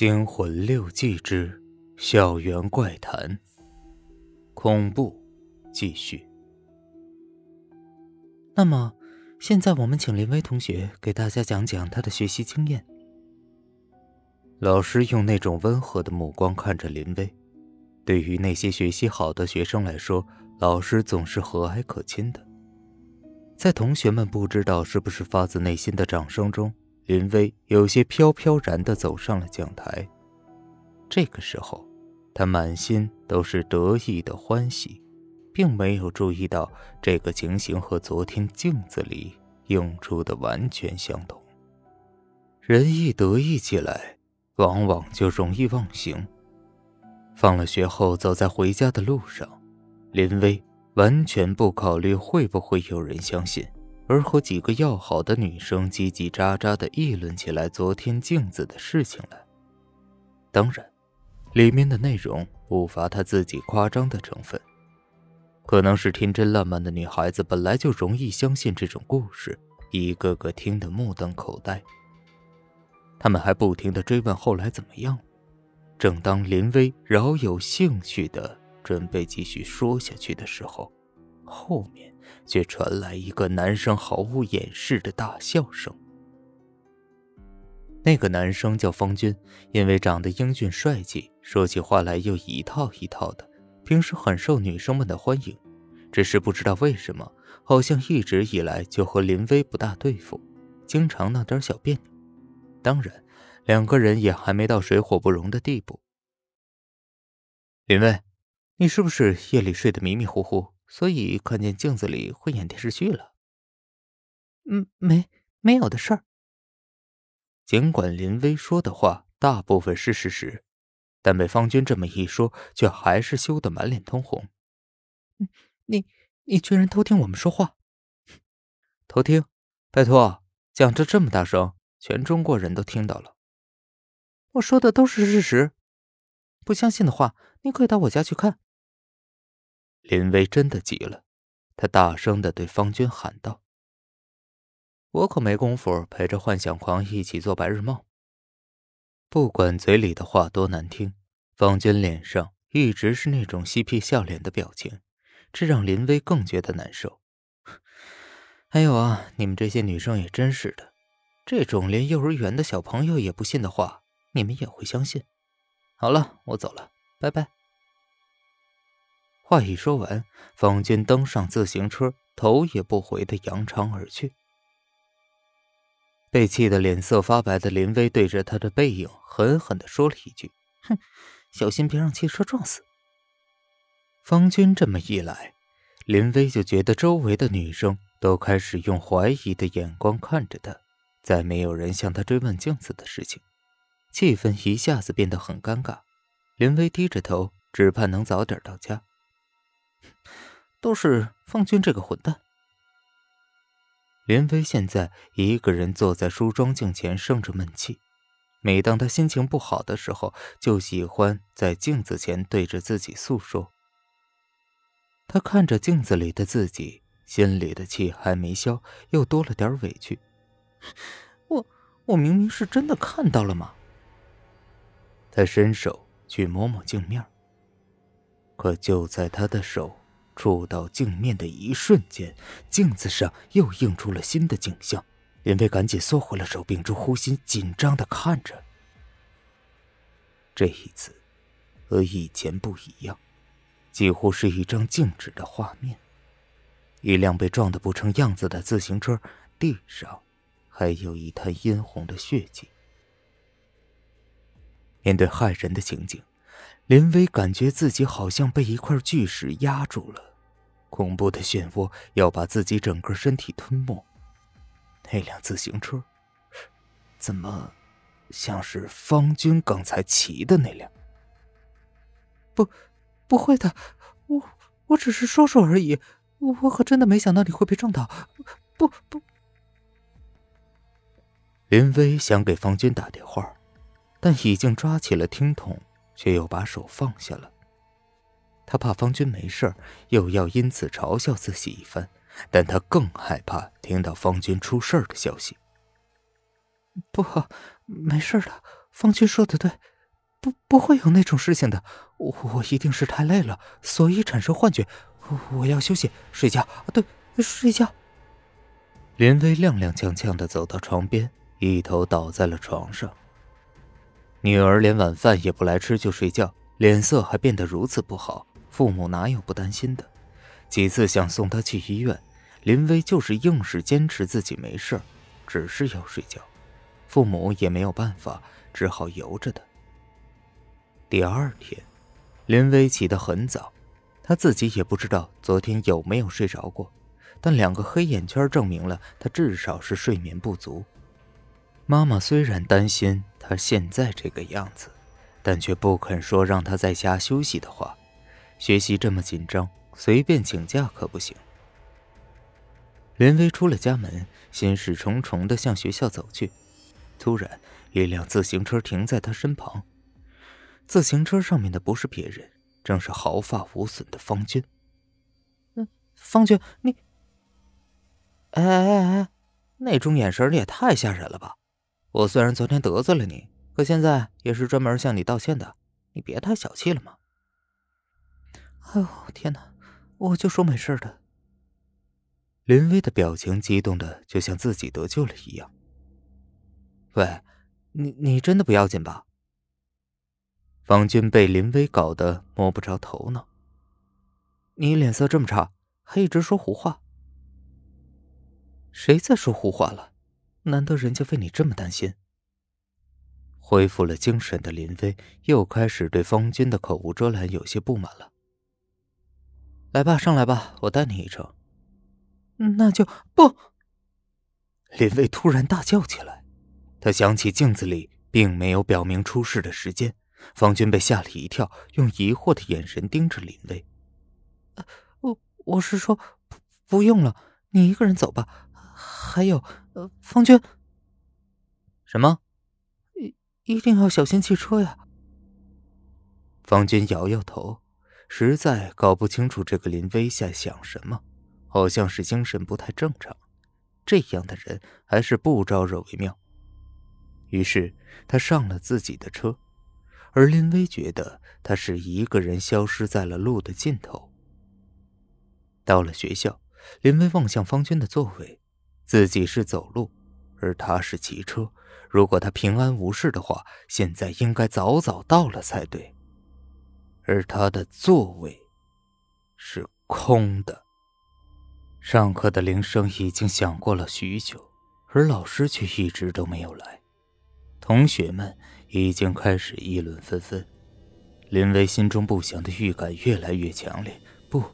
惊魂六记之校园怪谈，恐怖继续。那么，现在我们请林薇同学给大家讲讲他的学习经验。老师用那种温和的目光看着林薇。对于那些学习好的学生来说，老师总是和蔼可亲的。在同学们不知道是不是发自内心的掌声中。林薇有些飘飘然的走上了讲台，这个时候，他满心都是得意的欢喜，并没有注意到这个情形和昨天镜子里映出的完全相同。人一得意起来，往往就容易忘形。放了学后，走在回家的路上，林薇完全不考虑会不会有人相信。而和几个要好的女生叽叽喳喳的议论起来昨天镜子的事情来。当然，里面的内容不乏她自己夸张的成分。可能是天真烂漫的女孩子本来就容易相信这种故事，一个个听得目瞪口呆。他们还不停的追问后来怎么样。正当林薇饶有兴趣的准备继续说下去的时候，后面。却传来一个男生毫无掩饰的大笑声。那个男生叫方军，因为长得英俊帅气，说起话来又一套一套的，平时很受女生们的欢迎。只是不知道为什么，好像一直以来就和林薇不大对付，经常闹点小别扭。当然，两个人也还没到水火不容的地步。林薇，你是不是夜里睡得迷迷糊糊？所以看见镜子里会演电视剧了。嗯，没没有的事儿。尽管林薇说的话大部分是事实，但被方军这么一说，却还是羞得满脸通红。你你居然偷听我们说话？偷听？拜托，讲着这么大声，全中国人都听到了。我说的都是事实，不相信的话，你可以到我家去看。林薇真的急了，他大声的对方军喊道：“我可没工夫陪着幻想狂一起做白日梦。”不管嘴里的话多难听，方军脸上一直是那种嬉皮笑脸的表情，这让林薇更觉得难受。还有啊，你们这些女生也真是的，这种连幼儿园的小朋友也不信的话，你们也会相信。好了，我走了，拜拜。话一说完，方军登上自行车，头也不回的扬长而去。被气得脸色发白的林薇对着他的背影狠狠的说了一句：“哼，小心别让汽车撞死。”方军这么一来，林薇就觉得周围的女生都开始用怀疑的眼光看着他，再没有人向他追问镜子的事情，气氛一下子变得很尴尬。林薇低着头，只盼能早点到家。都是方军这个混蛋。林飞现在一个人坐在梳妆镜前生着闷气，每当他心情不好的时候，就喜欢在镜子前对着自己诉说。他看着镜子里的自己，心里的气还没消，又多了点委屈。我我明明是真的看到了嘛。他伸手去摸摸镜面，可就在他的手。触到镜面的一瞬间，镜子上又映出了新的景象。林飞赶紧缩回了手，屏住呼吸，紧张的看着。这一次，和以前不一样，几乎是一张静止的画面。一辆被撞得不成样子的自行车，地上还有一滩殷红的血迹。面对骇人的情景，林薇感觉自己好像被一块巨石压住了。恐怖的漩涡要把自己整个身体吞没。那辆自行车，怎么像是方军刚才骑的那辆？不，不会的，我我只是说说而已。我可真的没想到你会被撞倒。不不。林薇想给方军打电话，但已经抓起了听筒，却又把手放下了。他怕方军没事又要因此嘲笑自己一番，但他更害怕听到方军出事的消息。不，没事的，方军说的对，不不会有那种事情的，我一定是太累了，所以产生幻觉。我要休息睡觉，对，睡觉。林薇踉踉跄跄的走到床边，一头倒在了床上。女儿连晚饭也不来吃就睡觉，脸色还变得如此不好，父母哪有不担心的？几次想送她去医院，林薇就是硬是坚持自己没事只是要睡觉，父母也没有办法，只好由着她。第二天，林薇起得很早，她自己也不知道昨天有没有睡着过，但两个黑眼圈证明了她至少是睡眠不足。妈妈虽然担心他现在这个样子，但却不肯说让他在家休息的话。学习这么紧张，随便请假可不行。林薇出了家门，心事重重的向学校走去，突然，一辆自行车停在她身旁。自行车上面的不是别人，正是毫发无损的方军。嗯，方军，你……哎哎哎，那种眼神也太吓人了吧！我虽然昨天得罪了你，可现在也是专门向你道歉的，你别太小气了嘛！哎呦天哪，我就说没事的。林薇的表情激动的就像自己得救了一样。喂，你你真的不要紧吧？方军被林薇搞得摸不着头脑。你脸色这么差，还一直说胡话。谁在说胡话了？难道人家为你这么担心。恢复了精神的林薇又开始对方军的口无遮拦有些不满了。来吧，上来吧，我带你一程。那就不。林薇突然大叫起来，他想起镜子里并没有表明出事的时间。方军被吓了一跳，用疑惑的眼神盯着林薇。我我是说，不不用了，你一个人走吧。还有，呃，方军。什么？一一定要小心汽车呀。方军摇摇头，实在搞不清楚这个林薇在想什么，好像是精神不太正常。这样的人还是不招惹为妙。于是他上了自己的车。而林薇觉得他是一个人消失在了路的尽头。到了学校，林薇望向方娟的座位，自己是走路，而他是骑车。如果他平安无事的话，现在应该早早到了才对。而他的座位是空的。上课的铃声已经响过了许久，而老师却一直都没有来。同学们。已经开始议论纷纷，林薇心中不祥的预感越来越强烈。不，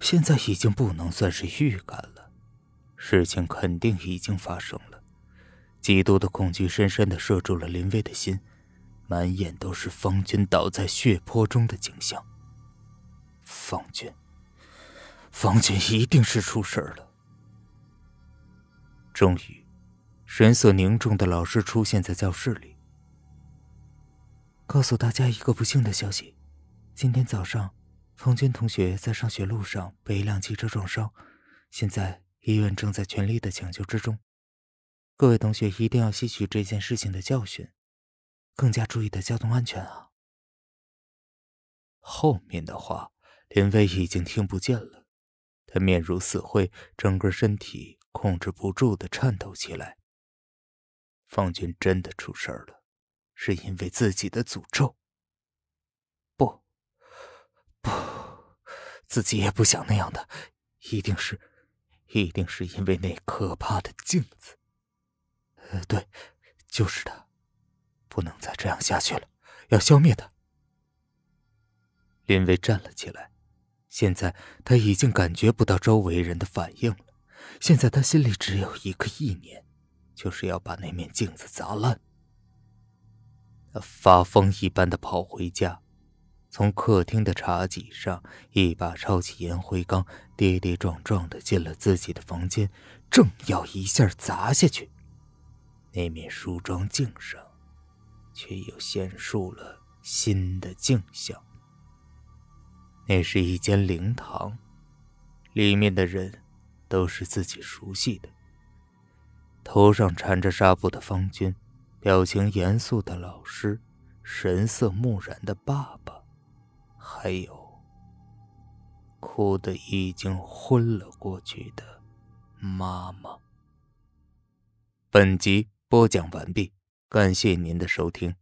现在已经不能算是预感了，事情肯定已经发生了。极度的恐惧深深的摄住了林薇的心，满眼都是方军倒在血泊中的景象。方军，方军一定是出事了。终于，神色凝重的老师出现在教室里。告诉大家一个不幸的消息：今天早上，方军同学在上学路上被一辆汽车撞伤，现在医院正在全力的抢救之中。各位同学一定要吸取这件事情的教训，更加注意的交通安全啊！后面的话，林薇已经听不见了，他面如死灰，整个身体控制不住的颤抖起来。方军真的出事了。是因为自己的诅咒？不，不，自己也不想那样的，一定是，一定是因为那可怕的镜子。对，就是他，不能再这样下去了，要消灭他。林薇站了起来，现在他已经感觉不到周围人的反应了，现在他心里只有一个意念，就是要把那面镜子砸烂。他发疯一般的跑回家，从客厅的茶几上一把抄起烟灰缸，跌跌撞撞的进了自己的房间，正要一下砸下去，那面梳妆镜上却又显出了新的镜像。那是一间灵堂，里面的人都是自己熟悉的，头上缠着纱布的方军。表情严肃的老师，神色木然的爸爸，还有哭得已经昏了过去的妈妈。本集播讲完毕，感谢您的收听。